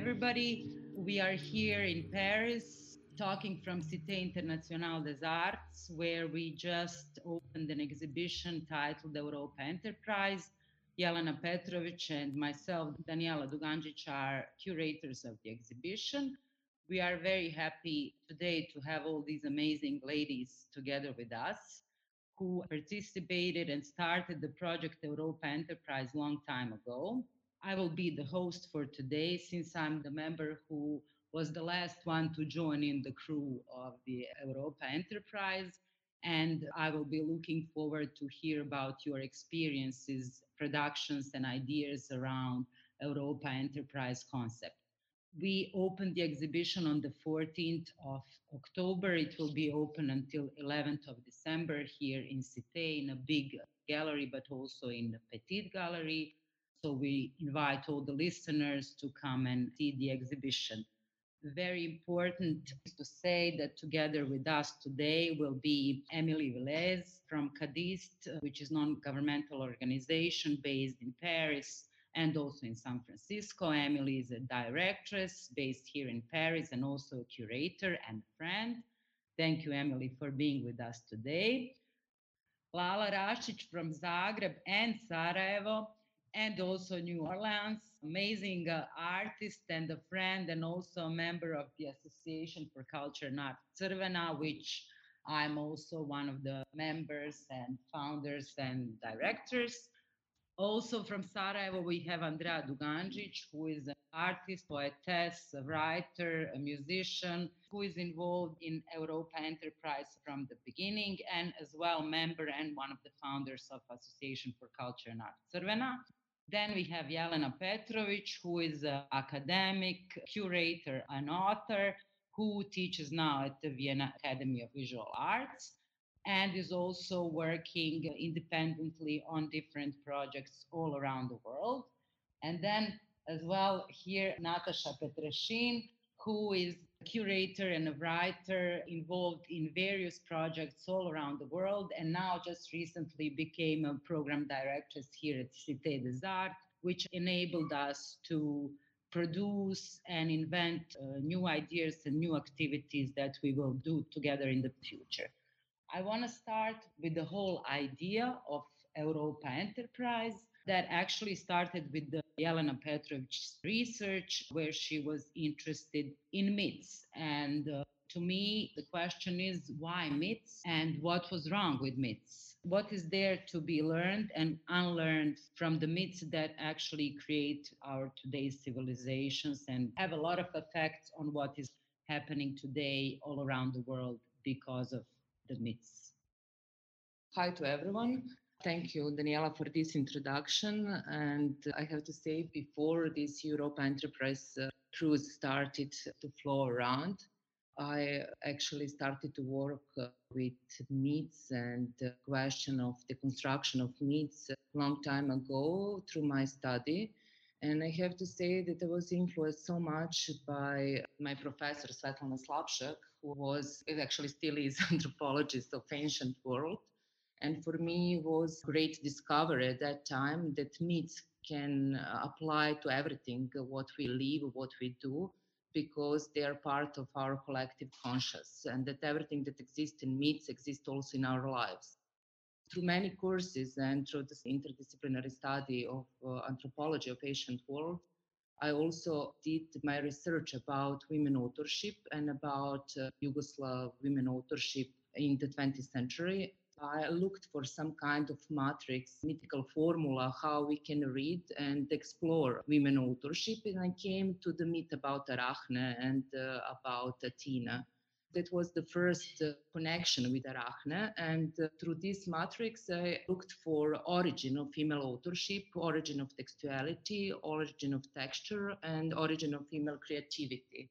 Everybody. We are here in Paris talking from Cité Internationale des Arts, where we just opened an exhibition titled Europa Enterprise. Jelena Petrovic and myself, Daniela Duganjic, are curators of the exhibition. We are very happy today to have all these amazing ladies together with us who participated and started the project Europa Enterprise long time ago. I will be the host for today since I'm the member who was the last one to join in the crew of the Europa Enterprise. And I will be looking forward to hear about your experiences, productions, and ideas around Europa Enterprise concept. We opened the exhibition on the 14th of October. It will be open until 11th of December here in Cité in a big gallery, but also in the Petit Gallery. So we invite all the listeners to come and see the exhibition. Very important to say that together with us today will be Emily Villez from Kadist, which is non-governmental organization based in Paris and also in San Francisco. Emily is a directress based here in Paris and also a curator and friend. Thank you, Emily, for being with us today. Lala Raščić from Zagreb and Sarajevo, and also New Orleans. Amazing uh, artist and a friend, and also a member of the Association for Culture and Art Crvena, which I'm also one of the members and founders and directors. Also from Sarajevo, we have Andrea Duganjic, who is an artist, poetess, a writer, a musician, who is involved in Europa Enterprise from the beginning, and as well member and one of the founders of Association for Culture and Art Crvena. Then we have Jelena Petrovic, who is an academic, curator, and author, who teaches now at the Vienna Academy of Visual Arts and is also working independently on different projects all around the world. And then, as well, here, Natasha Petrešin, who is curator and a writer involved in various projects all around the world, and now just recently became a program director here at Cité des Arts, which enabled us to produce and invent uh, new ideas and new activities that we will do together in the future. I want to start with the whole idea of Europa Enterprise that actually started with the Jelena Petrovic's research, where she was interested in myths. And uh, to me, the question is why myths and what was wrong with myths? What is there to be learned and unlearned from the myths that actually create our today's civilizations and have a lot of effects on what is happening today all around the world because of the myths. Hi to everyone. Thank you, Daniela, for this introduction. And I have to say, before this Europa Enterprise uh, cruise started to flow around, I actually started to work uh, with meats and the question of the construction of meats a long time ago through my study. And I have to say that I was influenced so much by my professor, Svetlana Slapšak, who was actually still is anthropologist of ancient world. And for me, it was great discovery at that time that myths can apply to everything, what we live, what we do, because they are part of our collective conscious, and that everything that exists in myths exists also in our lives. Through many courses and through this interdisciplinary study of uh, anthropology of ancient world, I also did my research about women authorship and about uh, Yugoslav women authorship in the 20th century. I looked for some kind of matrix, mythical formula, how we can read and explore women authorship. And I came to the myth about Arachne and uh, about Athena that was the first uh, connection with Arachne. And uh, through this matrix, I looked for origin of female authorship, origin of textuality, origin of texture, and origin of female creativity.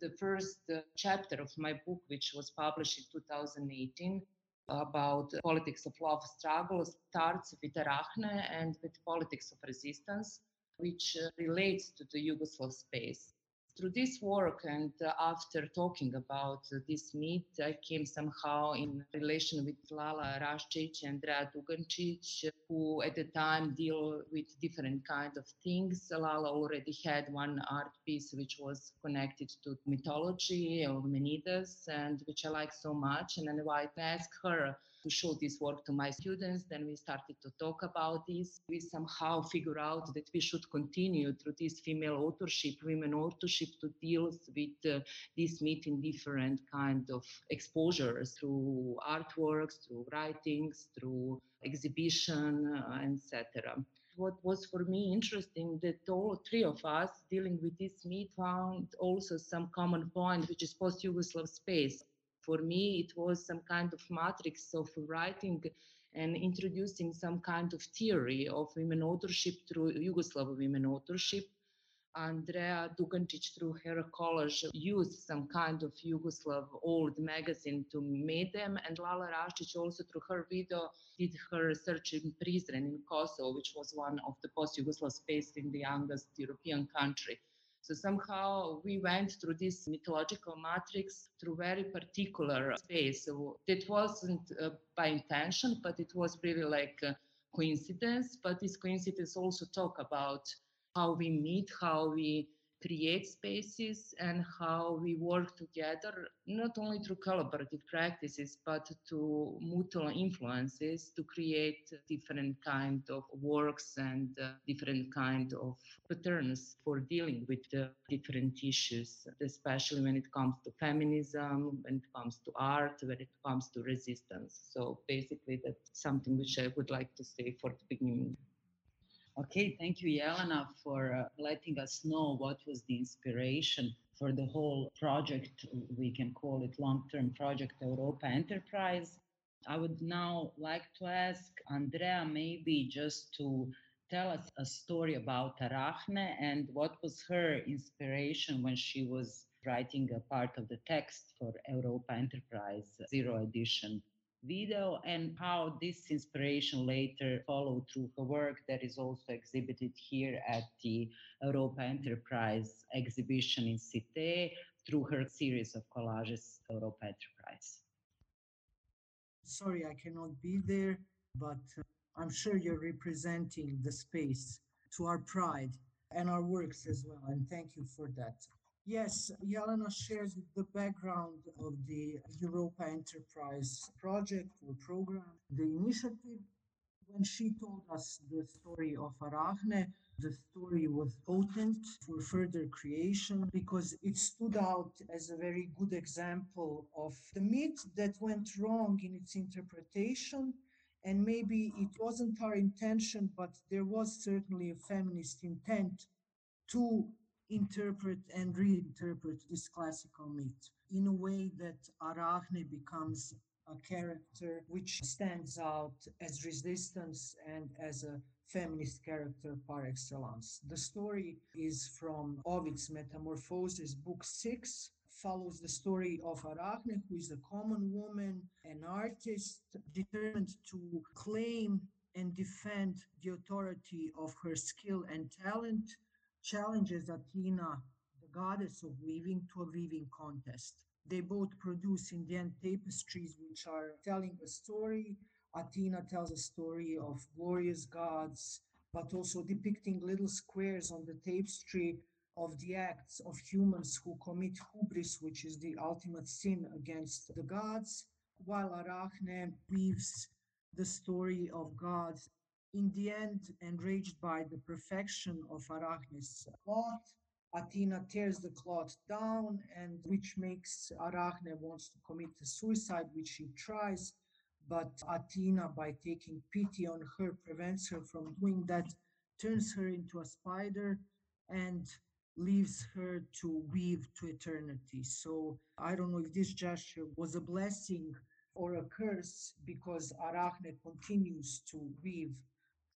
The first uh, chapter of my book, which was published in 2018, about politics of love struggle, starts with Arachne and with politics of resistance, which relates to the Yugoslav space through this work and uh, after talking about this meet, I came somehow in relation with Lala Raščić and Andrea Dugancic, who at the time deal with different kind of things. Lala already had one art piece which was connected to mythology of Eumenides and which I like so much. And then I asked her to show this work to my students. Then we started to talk about this. We somehow figure out that we should continue through this female authorship, women authorship to deal with uh, this meeting different kind of exposures through artworks, through writings, through exhibition, uh, etc what was for me interesting that all three of us dealing with this meet found also some common point which is post-yugoslav space for me, it was some kind of matrix of writing and introducing some kind of theory of women authorship through Yugoslav women authorship. Andrea Dugancic, through her college, used some kind of Yugoslav old magazine to make them, and Lala Raščić also through her video did her research in Prizren in Kosovo, which was one of the post-Yugoslav space in the youngest European country. So somehow we went through this mythological matrix through very particular space. So it wasn't uh, by intention, but it was really like coincidence. But this coincidence also talk about how we meet, how we create spaces and how we work together, not only through collaborative practices, but to mutual influences to create different kind of works and uh, different kind of patterns for dealing with the different issues, especially when it comes to feminism, when it comes to art, when it comes to resistance. So basically that's something which I would like to say for the beginning. Okay, thank you, Yelena, for uh, letting us know what was the inspiration for the whole project. We can call it long term project Europa Enterprise. I would now like to ask Andrea maybe just to tell us a story about Arachne and what was her inspiration when she was writing a part of the text for Europa Enterprise Zero Edition video and how this inspiration later followed through her work that is also exhibited here at the Europa Enterprise exhibition in Cité through her series of collages Europa Enterprise. Sorry, I cannot be there, but uh, I'm sure you're representing the space to our pride and our works as well, and thank you for that. Yes, Jelena shares the background of the Europa Enterprise project or program, the initiative. When she told us the story of Arachne, the story was potent for further creation because it stood out as a very good example of the myth that went wrong in its interpretation. And maybe it wasn't our intention, but there was certainly a feminist intent to interpret and reinterpret this classical myth in a way that Arachne becomes a character which stands out as resistance and as a feminist character par excellence. The story is from Ovid's Metamorphoses, book six, follows the story of Arachne, who is a common woman, an artist determined to claim and defend the authority of her skill and talent challenges Athena, the goddess of weaving, to a weaving contest. They both produce in the end tapestries which are telling a story. Athena tells a story of glorious gods, but also depicting little squares on the tapestry of the acts of humans who commit hubris, which is the ultimate sin against the gods, while Arachne weaves the story of gods in the end, enraged by the perfection of Arachne's cloth, Athena tears the cloth down, and which makes Arachne wants to commit suicide, which she tries. But Athena, by taking pity on her, prevents her from doing that, turns her into a spider, and leaves her to weave to eternity. So I don't know if this gesture was a blessing or a curse because Arachne continues to weave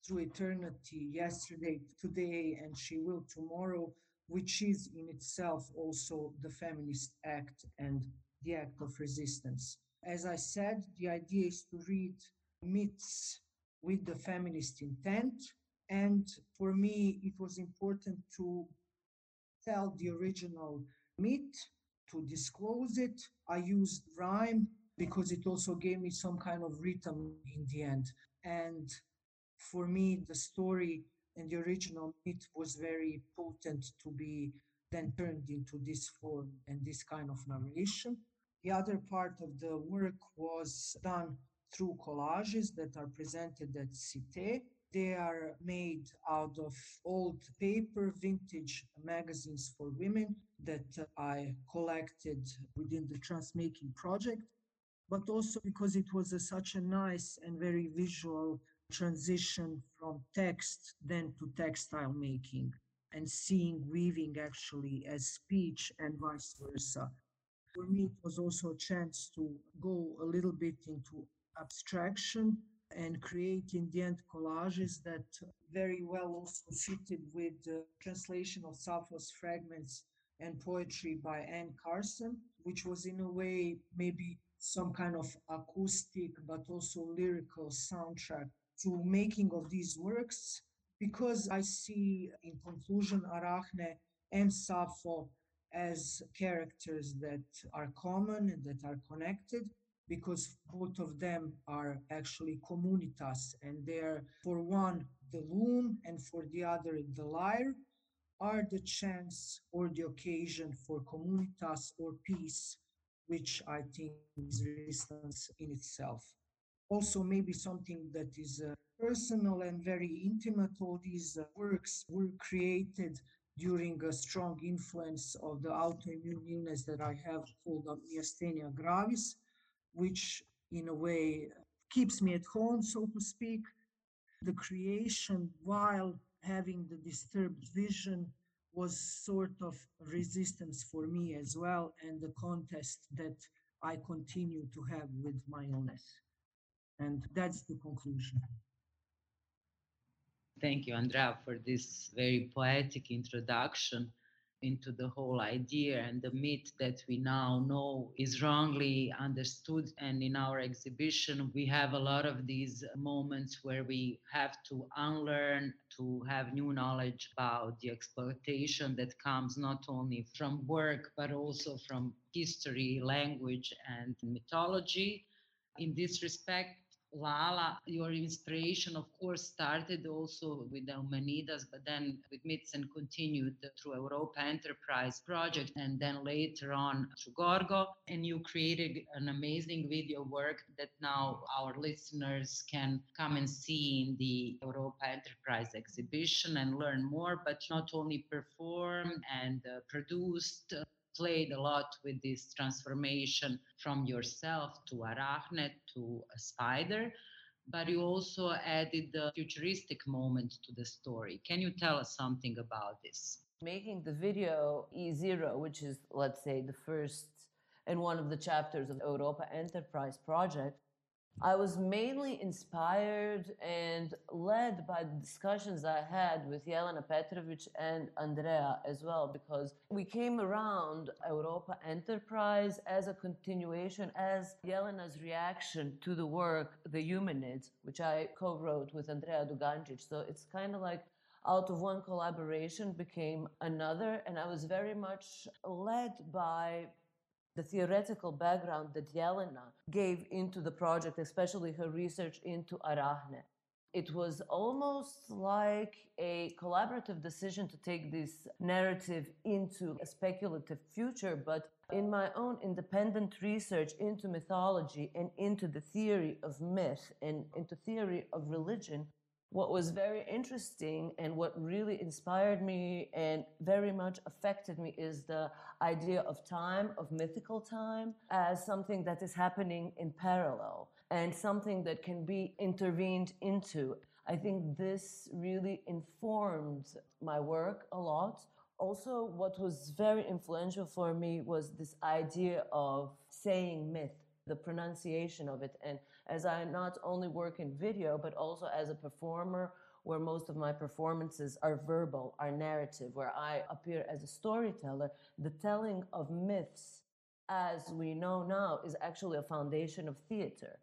through eternity, yesterday, today, and she will tomorrow, which is in itself also the feminist act and the act of resistance. As I said, the idea is to read myths with the feminist intent. And for me, it was important to tell the original myth, to disclose it. I used rhyme because it also gave me some kind of rhythm in the end. And for me, the story and the original myth was very potent to be then turned into this form and this kind of narration. The other part of the work was done through collages that are presented at Cité. They are made out of old paper, vintage magazines for women that I collected within the Transmaking project, but also because it was a, such a nice and very visual transition from text then to textile making and seeing weaving actually as speech and vice versa. For me, it was also a chance to go a little bit into abstraction and create in the end collages that very well also fitted with the translation of Sappho's fragments and poetry by Anne Carson, which was in a way maybe some kind of acoustic but also lyrical soundtrack to making of these works because I see in conclusion Arachne and Sappho as characters that are common and that are connected because both of them are actually communitas and they're for one the loom and for the other the lyre are the chance or the occasion for communitas or peace which i think is resistance in itself also maybe something that is uh, personal and very intimate all these uh, works were created during a strong influence of the autoimmune illness that i have called myasthenia gravis which in a way keeps me at home, so to speak. The creation, while having the disturbed vision, was sort of resistance for me as well, and the contest that I continue to have with my illness. And that's the conclusion. Thank you, Andrea, for this very poetic introduction into the whole idea and the myth that we now know is wrongly understood. And in our exhibition, we have a lot of these moments where we have to unlearn, to have new knowledge about the exploitation that comes not only from work, but also from history, language, and mythology. In this respect, Lala, your inspiration, of course, started also with the Eumenides, but then with myths and continued through Europa Enterprise project, and then later on through Gorgo. And you created an amazing video work that now our listeners can come and see in the Europa Enterprise exhibition and learn more, but not only perform and uh, produced played a lot with this transformation from yourself to arachne to a spider but you also added the futuristic moment to the story. Can you tell us something about this? Making the video e0 which is let's say the first and one of the chapters of europa enterprise project I was mainly inspired and led by the discussions I had with Jelena Petrovic and Andrea as well, because we came around Europa Enterprise as a continuation, as Jelena's reaction to the work, The Eumenides, which I co wrote with Andrea Dugancic. So it's kind of like out of one collaboration became another, and I was very much led by the theoretical background that Yelena gave into the project, especially her research into Arachne. It was almost like a collaborative decision to take this narrative into a speculative future, but in my own independent research into mythology and into the theory of myth and into theory of religion, what was very interesting and what really inspired me and very much affected me is the idea of time, of mythical time, as something that is happening in parallel and something that can be intervened into. I think this really informed my work a lot. Also, what was very influential for me was this idea of saying myth, the pronunciation of it, and as I not only work in video, but also as a performer, where most of my performances are verbal, are narrative, where I appear as a storyteller, the telling of myths, as we know now, is actually a foundation of theater.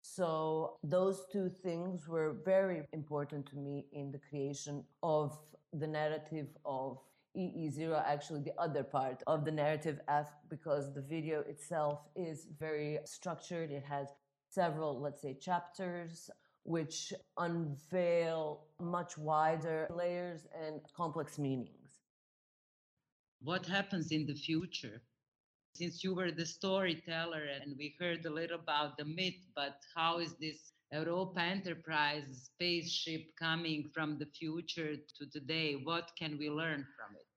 So, those two things were very important to me in the creation of the narrative of EE0 actually the other part of the narrative F because the video itself is very structured. It has several, let's say, chapters which unveil much wider layers and complex meanings. What happens in the future? Since you were the storyteller and we heard a little about the myth, but how is this Europa Enterprise spaceship coming from the future to today? What can we learn from it?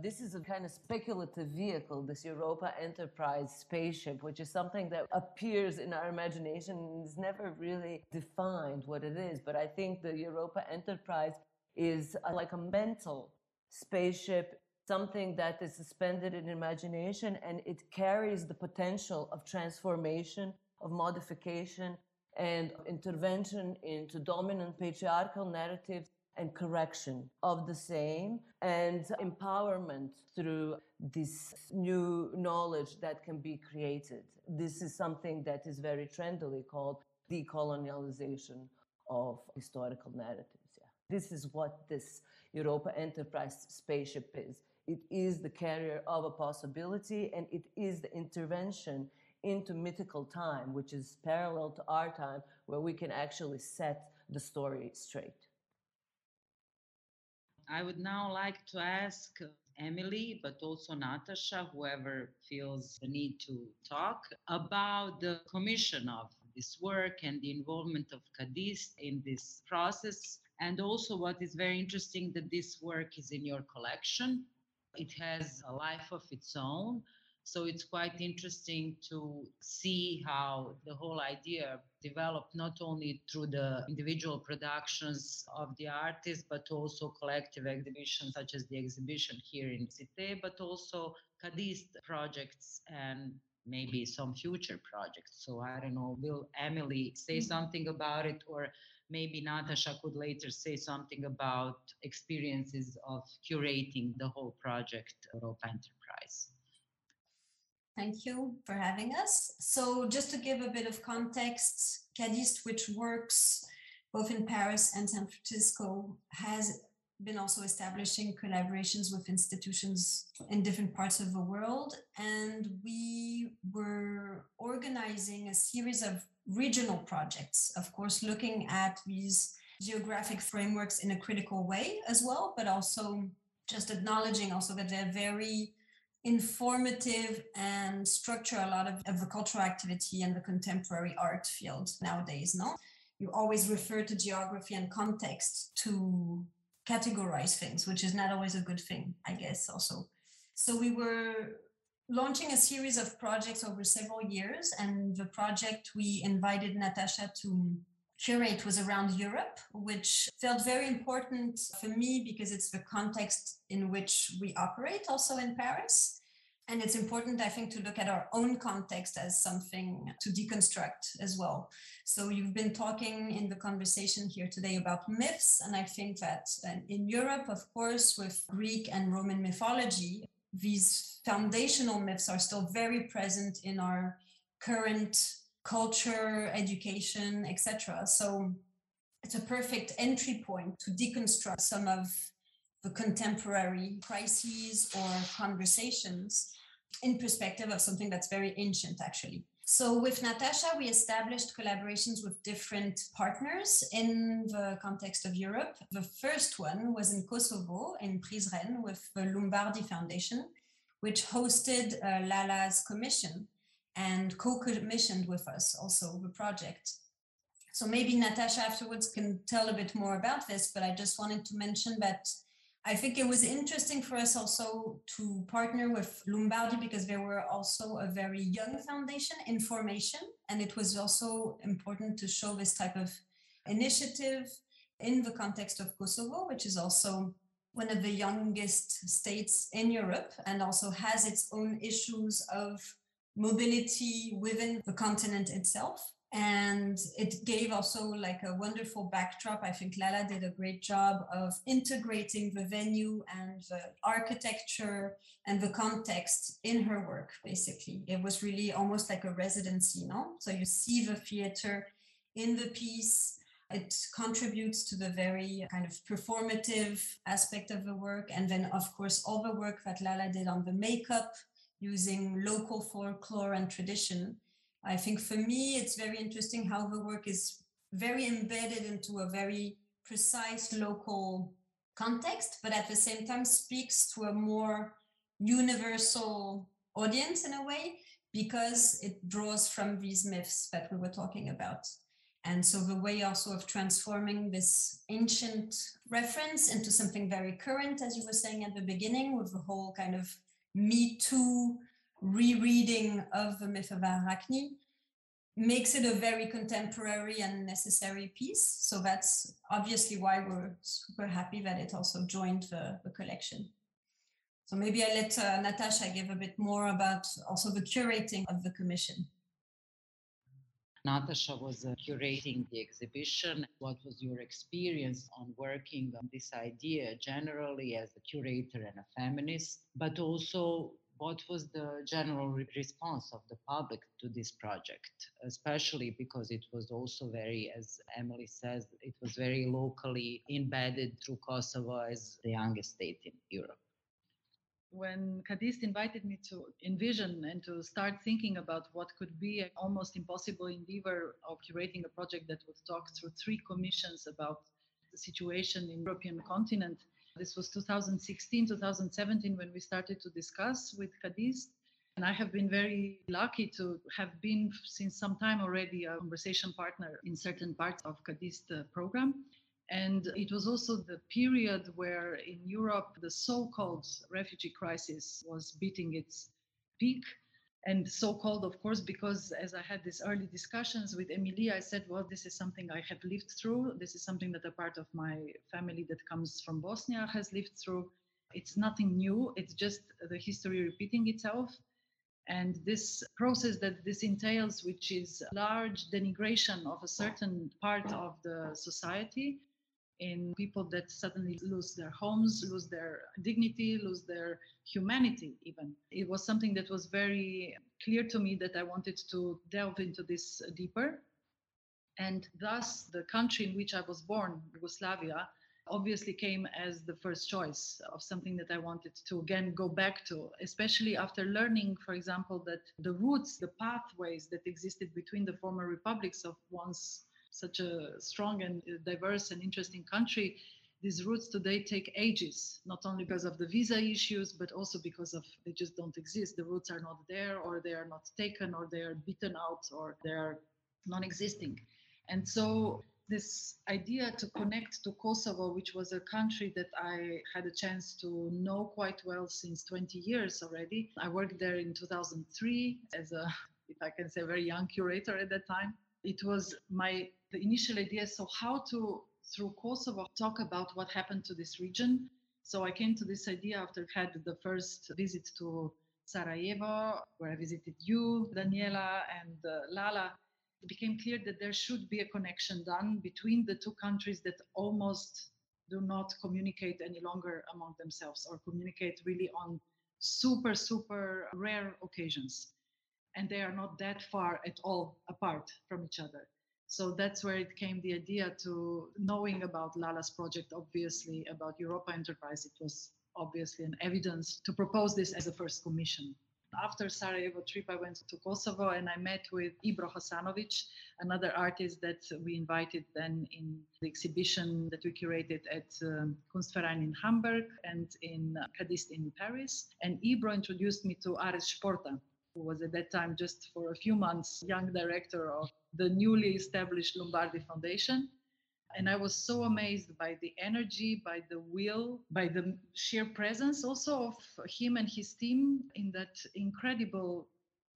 This is a kind of speculative vehicle, this Europa Enterprise spaceship, which is something that appears in our imagination and is never really defined what it is. But I think the Europa Enterprise is like a mental spaceship, something that is suspended in imagination and it carries the potential of transformation, of modification, and intervention into dominant patriarchal narratives and correction of the same and empowerment through this new knowledge that can be created. This is something that is very trendily called decolonialization of historical narratives. Yeah. This is what this Europa Enterprise spaceship is. It is the carrier of a possibility and it is the intervention into mythical time, which is parallel to our time, where we can actually set the story straight. I would now like to ask Emily, but also Natasha, whoever feels the need to talk, about the commission of this work and the involvement of Kadist in this process. And also, what is very interesting that this work is in your collection. It has a life of its own. So it's quite interesting to see how the whole idea developed not only through the individual productions of the artists, but also collective exhibitions such as the exhibition here in Cité, but also Kadist projects and maybe some future projects. So I don't know, will Emily say mm-hmm. something about it or maybe Natasha could later say something about experiences of curating the whole project Europa Enterprise. Thank you for having us. So just to give a bit of context, Kadist, which works both in Paris and San Francisco, has been also establishing collaborations with institutions in different parts of the world. And we were organizing a series of regional projects, of course, looking at these geographic frameworks in a critical way as well, but also just acknowledging also that they're very informative and structure a lot of, of the cultural activity and the contemporary art field nowadays no? You always refer to geography and context to categorize things which is not always a good thing i guess also. So we were launching a series of projects over several years and the project we invited natasha to curate was around Europe, which felt very important for me because it's the context in which we operate also in Paris. And it's important, I think, to look at our own context as something to deconstruct as well. So you've been talking in the conversation here today about myths. And I think that in Europe, of course, with Greek and Roman mythology, these foundational myths are still very present in our current culture, education, etc. So it's a perfect entry point to deconstruct some of the contemporary crises or conversations in perspective of something that's very ancient, actually. So with Natasha, we established collaborations with different partners in the context of Europe. The first one was in Kosovo, in Prizren, with the Lumbardhi Foundation, which hosted uh, Lala's commission and co-commissioned with us also the project. So maybe Natasha afterwards can tell a bit more about this, but I just wanted to mention that I think it was interesting for us also to partner with Lumbardhi because they were also a very young foundation in formation. And it was also important to show this type of initiative in the context of Kosovo, which is also one of the youngest states in Europe and also has its own issues of mobility within the continent itself. And it gave also like a wonderful backdrop. I think lala did a great job of integrating the venue and the architecture and the context in her work basically. It was really almost like a residency no? So you see the theater in the piece. It contributes to the very kind of performative aspect of the work. And then, of course, all the work that Lala did on the makeup using local folklore and tradition. I think for me, it's very interesting how the work is very embedded into a very precise local context, but at the same time speaks to a more universal audience in a way because it draws from these myths that we were talking about. And so the way also of transforming this ancient reference into something very current, as you were saying at the beginning, with the whole kind of Me Too rereading of the myth of Arachne, makes it a very contemporary and necessary piece. So that's obviously why we're super happy that it also joined the, the collection. So maybe I let uh, Natasha give a bit more about also the curating of the commission. Natasha was uh, curating the exhibition. What was your experience on working on this idea generally as a curator and a feminist, but also what was the general response of the public to this project, especially because it was also very, as Emily says, it was very locally embedded through Kosovo as the youngest state in Europe when Kadist invited me to envision and to start thinking about what could be an almost impossible endeavor of curating a project that would talk through three commissions about the situation in European continent, this was 2016, 2017 when we started to discuss with Kadist. And I have been very lucky to have been since some time already a conversation partner in certain parts of Kadist uh, program. And it was also the period where in Europe the so called refugee crisis was beating its peak. And so called, of course, because as I had these early discussions with Emilie, I said, well, this is something I have lived through. This is something that a part of my family that comes from Bosnia has lived through. It's nothing new, it's just the history repeating itself. And this process that this entails, which is large denigration of a certain part of the society, in people that suddenly lose their homes, lose their dignity, lose their humanity, even. It was something that was very clear to me that I wanted to delve into this deeper. And thus, the country in which I was born, Yugoslavia, obviously came as the first choice of something that I wanted to again go back to, especially after learning, for example, that the roots, the pathways that existed between the former republics of once such a strong and uh, diverse and interesting country, these roots today take ages, not only because of the visa issues, but also because of they just don't exist. The roots are not there, or they are not taken, or they are beaten out, or they are non-existing. And so this idea to connect to Kosovo, which was a country that I had a chance to know quite well since 20 years already. I worked there in 2003 as a, if I can say, very young curator at that time. It was my the initial idea. So how to through kosovo talk about what happened to this region. So i came to this idea after I had the first visit to sarajevo where i visited you daniela and uh, lala. It became clear that there should be a connection done between the two countries that almost do not communicate any longer among themselves or communicate really on super super rare occasions and they are not that far at all apart from each other so that's where it came the idea to knowing about Lala's project, obviously about Europa Enterprise. It was obviously an evidence to propose this as a first commission. After Sarajevo trip, I went to Kosovo and I met with Ibro Hasanovic, another artist that we invited then in the exhibition that we curated at um, Kunstverein in Hamburg and in uh, Kadist in Paris. And Ibro introduced me to Ares Sporta, who was at that time just for a few months young director of the newly established Lumbardhi Foundation. And I was so amazed by the energy, by the will, by the sheer presence also of him and his team in that incredible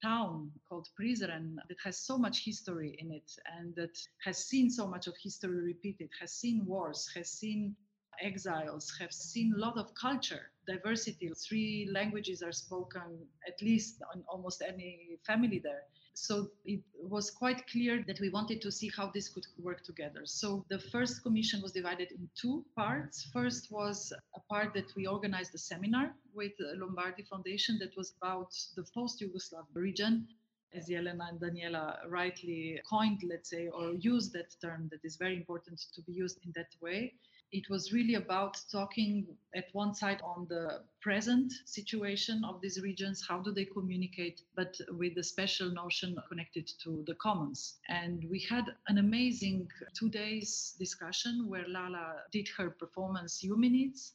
town called Prizren that has so much history in it and that has seen so much of history repeated, has seen wars, has seen exiles, have seen a lot of culture, diversity. Three languages are spoken at least on almost any family there so it was quite clear that we wanted to see how this could work together. So the first commission was divided in two parts. First was a part that we organized a seminar with the Lumbardhi Foundation that was about the post-Yugoslav region as Jelena and Daniela rightly coined, let's say, or used that term that is very important to be used in that way. It was really about talking at one side on the present situation of these regions, how do they communicate, but with a special notion connected to the commons. And we had an amazing two days discussion where Lala did her performance Humanids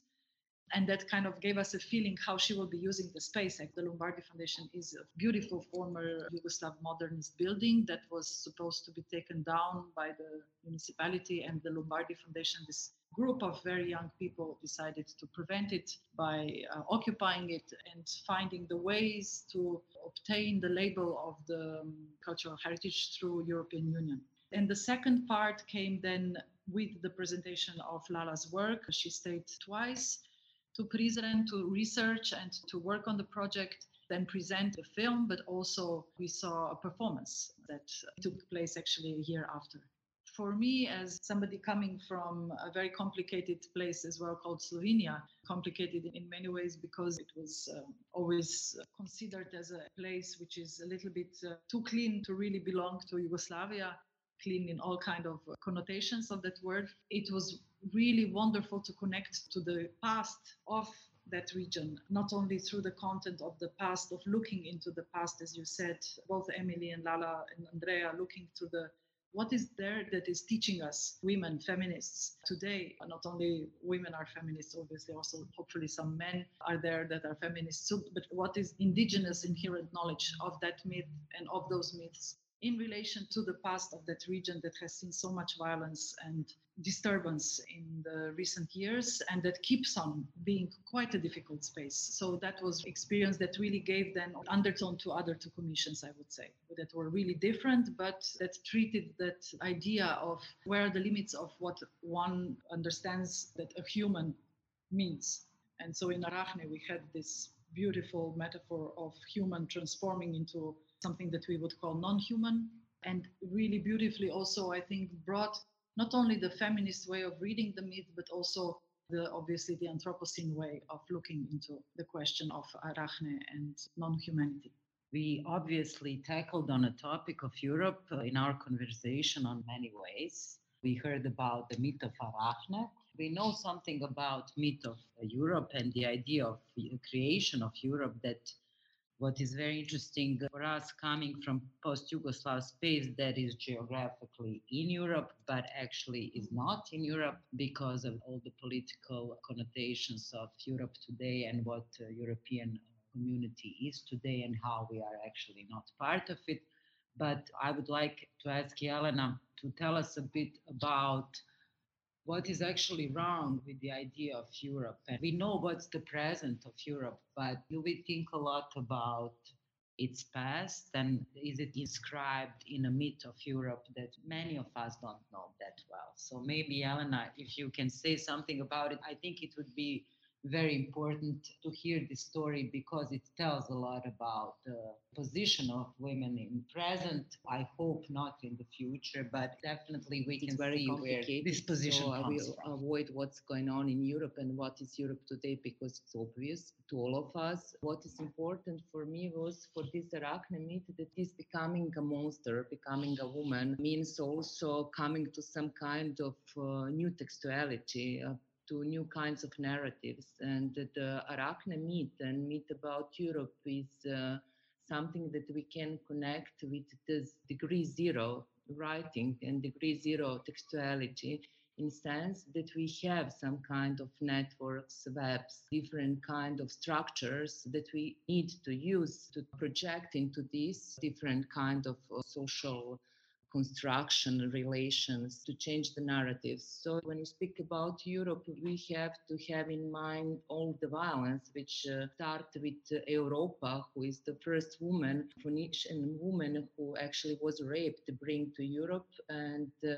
and that kind of gave us a feeling how she will be using the space. Like the Lumbardhi Foundation is a beautiful former Yugoslav modernist building that was supposed to be taken down by the municipality, and the Lumbardhi Foundation, this group of very young people, decided to prevent it by uh, occupying it and finding the ways to obtain the label of the um, cultural heritage through European Union. And the second part came then with the presentation of Lala's work. She stayed twice to Prizren to research and to work on the project, then present a film, but also we saw a performance that took place actually a year after. For me, as somebody coming from a very complicated place as well called Slovenia, complicated in many ways because it was uh, always considered as a place which is a little bit uh, too clean to really belong to Yugoslavia clean in all kind of uh, connotations of that word. It was really wonderful to connect to the past of that region, not only through the content of the past, of looking into the past, as you said, both Emily and Lala and Andrea looking to the what is there that is teaching us women feminists today not only women are feminists obviously also hopefully some men are there that are feminists too but what is indigenous inherent knowledge of that myth and of those myths in relation to the past of that region that has seen so much violence and disturbance in the recent years and that keeps on being quite a difficult space. So that was experience that really gave then undertone to other two commissions i would say that were really different but that treated that idea of where are the limits of what one understands that a human means. And so in arachne we had this beautiful metaphor of human transforming into something that we would call non-human and really beautifully also i think brought not only the feminist way of reading the myth but also the obviously the anthropocene way of looking into the question of arachne and non-humanity. We obviously tackled on a topic of europe uh, in our conversation on many ways. We heard about the myth of arachne. We know something about myth of europe and the idea of the creation of europe that what is very interesting for us coming from post Yugoslav space that is geographically in Europe, but actually is not in Europe because of all the political connotations of Europe today and what uh, European community is today and how we are actually not part of it. But I would like to ask Jelena to tell us a bit about what is actually wrong with the idea of Europe. And we know what's the present of Europe, but do we think a lot about its past and is it inscribed in a myth of Europe that many of us don't know that well? So maybe Jelena, if you can say something about it, I think it would be very important to hear this story because it tells a lot about the position of women in present. I hope not in the future, but definitely we can very see where this position so I comes will from. avoid what's going on in Europe and what is Europe today because it's obvious to all of us. What is important for me was for this Arachne myth that is becoming a monster, becoming a woman means also coming to some kind of uh, new textuality, uh, to new kinds of narratives. And the Arachne myth and myth about Europe is uh, something that we can connect with this degree zero writing and degree zero textuality in sense that we have some kind of networks webs different kind of structures that we need to use to project into these different kind of uh, social construction relations to change the narratives. So when we speak about Europe, we have to have in mind all the violence, which uh, start with uh, Europa, who is the first woman, Phoenician woman who actually was raped, to bring to Europe and uh,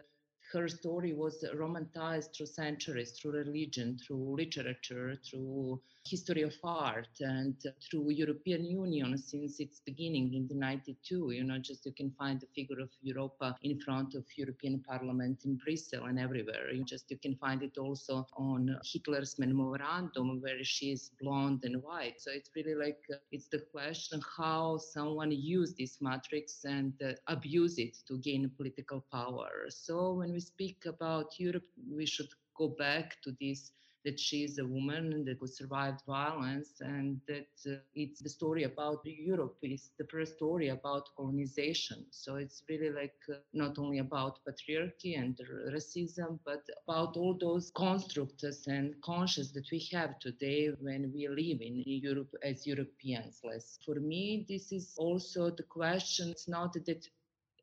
her story was romanticized through centuries, through religion, through literature, through history of art, and through European Union since its beginning in the 92. You know, just you can find the figure of Europa in front of European Parliament in Brussels and everywhere. You just you can find it also on Hitler's memorandum where she is blonde and white. So it's really like uh, it's the question how someone use this matrix and uh, abuse it to gain political power. So when we speak about Europe, we should go back to this that she is a woman that survived violence and that uh, it's the story about Europe is the first story about colonization. So it's really like uh, not only about patriarchy and racism, but about all those constructs and conscience that we have today when we live in Europe as Europeans. Less. For me, this is also the question. It's not that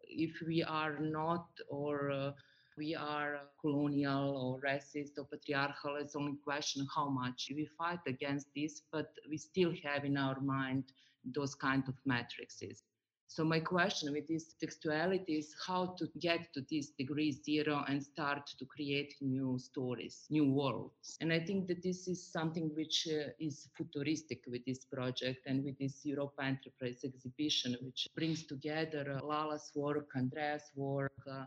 if we are not or uh, we are colonial or racist or patriarchal. It's only question how much we fight against this, but we still have in our mind those kind of matrices. So my question with this textuality is how to get to this degree zero and start to create new stories, new worlds. And I think that this is something which uh, is futuristic with this project and with this Europa Enterprise exhibition, which brings together uh, Lala's work, Andrea's work, uh,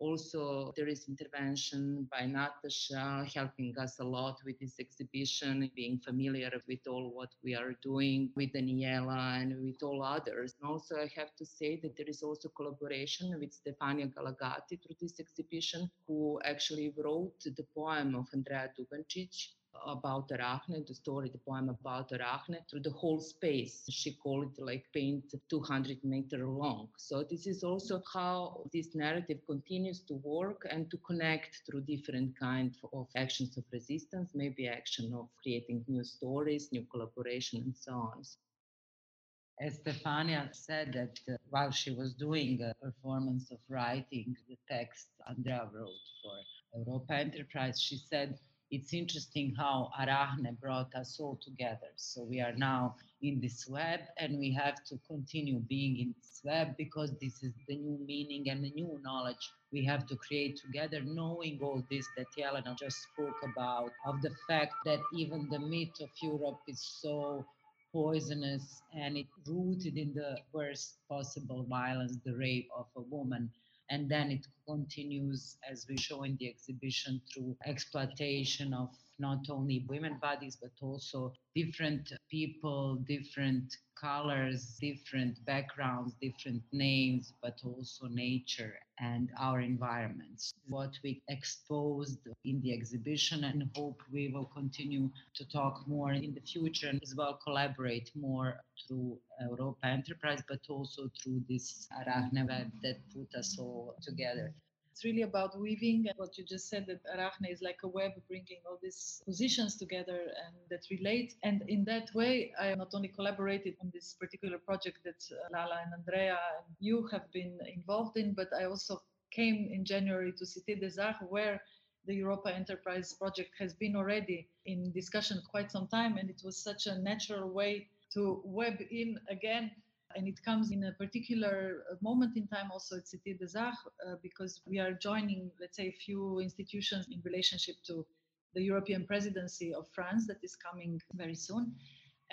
also, there is intervention by Natasha helping us a lot with this exhibition, being familiar with all what we are doing with Daniela and with all others. And also, I have to say that there is also collaboration with Stefania Galagati through this exhibition, who actually wrote the poem of Andrea Dugandžić about Arachne, the story, the poem about Arachne, through the whole space. She called it like paint 200 meter long. So this is also how this narrative continues to work and to connect through different kinds of actions of resistance, maybe action of creating new stories, new collaboration, and so on. As Stefania said that uh, while she was doing a performance of writing the text Andrea wrote for Europa Enterprise, she said it's interesting how Arachne brought us all together. So we are now in this web and we have to continue being in this web because this is the new meaning and the new knowledge we have to create together, knowing all this that Jelena just spoke about, of the fact that even the myth of Europe is so poisonous and it rooted in the worst possible violence, the rape of a woman and then it continues as we show in the exhibition through exploitation of not only women bodies but also different people different colors different backgrounds different names but also nature and our environments. What we exposed in the exhibition and hope we will continue to talk more in the future and as well collaborate more through Europa Enterprise but also through this Arachne web that put us all together it's really about weaving and what you just said that Arachne is like a web bringing all these positions together and that relate. And in that way, I not only collaborated on this particular project that uh, Lala and Andrea and you have been involved in, but I also came in January to Cité des Arts where the Europa Enterprise project has been already in discussion quite some time and it was such a natural way to web in again and it comes in a particular uh, moment in time also at Cité des Arts uh, because we are joining, let's say, a few institutions in relationship to the European presidency of France that is coming very soon.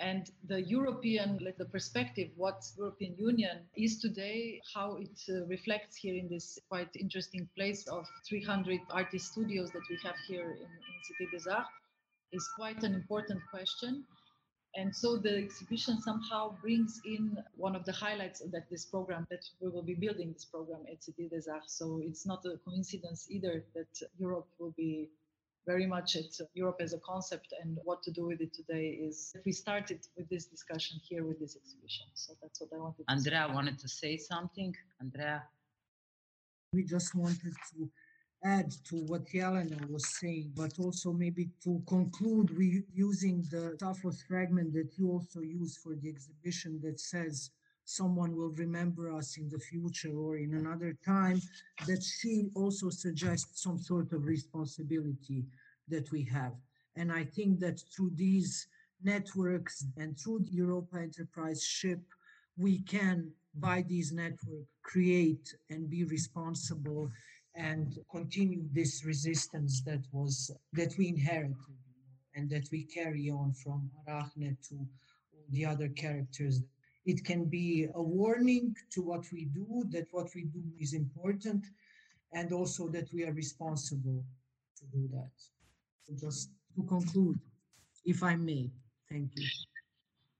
And the European, like the perspective, what European Union is today, how it uh, reflects here in this quite interesting place of 300 artist studios that we have here in, in Cité des Arts, is quite an important question. And so the exhibition somehow brings in one of the highlights of that this program that we will be building this program at Cité des Arts. So it's not a coincidence either that Europe will be very much at Europe as a concept and what to do with it today is we started with this discussion here with this exhibition. So that's what I wanted to Andrea say. wanted to say something. Andrea. We just wanted to add to what Jelena was saying, but also maybe to conclude, we using the Sappho's fragment that you also use for the exhibition that says someone will remember us in the future or in another time, that she also suggests some sort of responsibility that we have. And I think that through these networks and through the Europa Enterprise ship, we can, by these networks, create and be responsible and continue this resistance that was that we inherited and that we carry on from Arachne to the other characters. It can be a warning to what we do, that what we do is important, and also that we are responsible to do that. So just to conclude, if I may, thank you.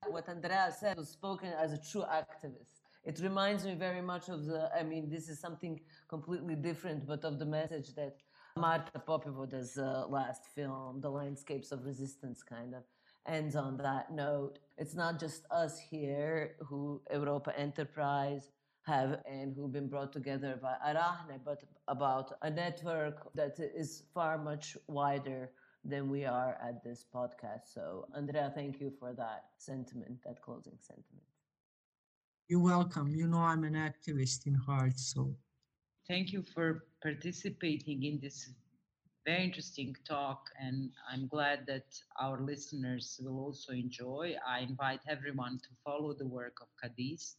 What Andrea said was spoken as a true activist. It reminds me very much of the, I mean, this is something completely different, but of the message that Marta Popivoda's uh, last film, The Landscapes of Resistance, kind of ends on that note. It's not just us here who Europa Enterprise have and who've been brought together by Arachne, but about a network that is far much wider than we are at this podcast. So, Andrea, thank you for that sentiment, that closing sentiment. You're welcome. You know, I'm an activist in heart, so. Thank you for participating in this very interesting talk, and I'm glad that our listeners will also enjoy. I invite everyone to follow the work of Kadist,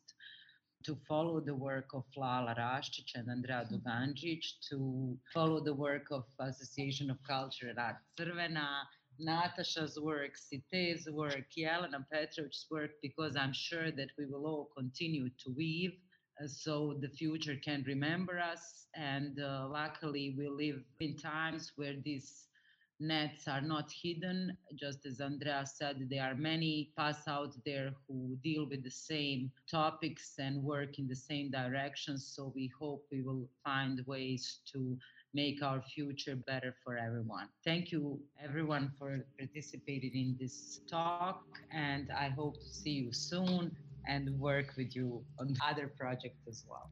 to follow the work of Lala Raščić and Andrea Dugandžić, to follow the work of Association of Culture Art Crvena, Natasha's work, Cité's work, Jelena Petrovic's work, because I'm sure that we will all continue to weave uh, so the future can remember us. And uh, luckily, we live in times where these nets are not hidden. Just as Andrea said, there are many paths out there who deal with the same topics and work in the same directions. So we hope we will find ways to make our future better for everyone. Thank you, everyone, for participating in this talk, and I hope to see you soon and work with you on other projects as well.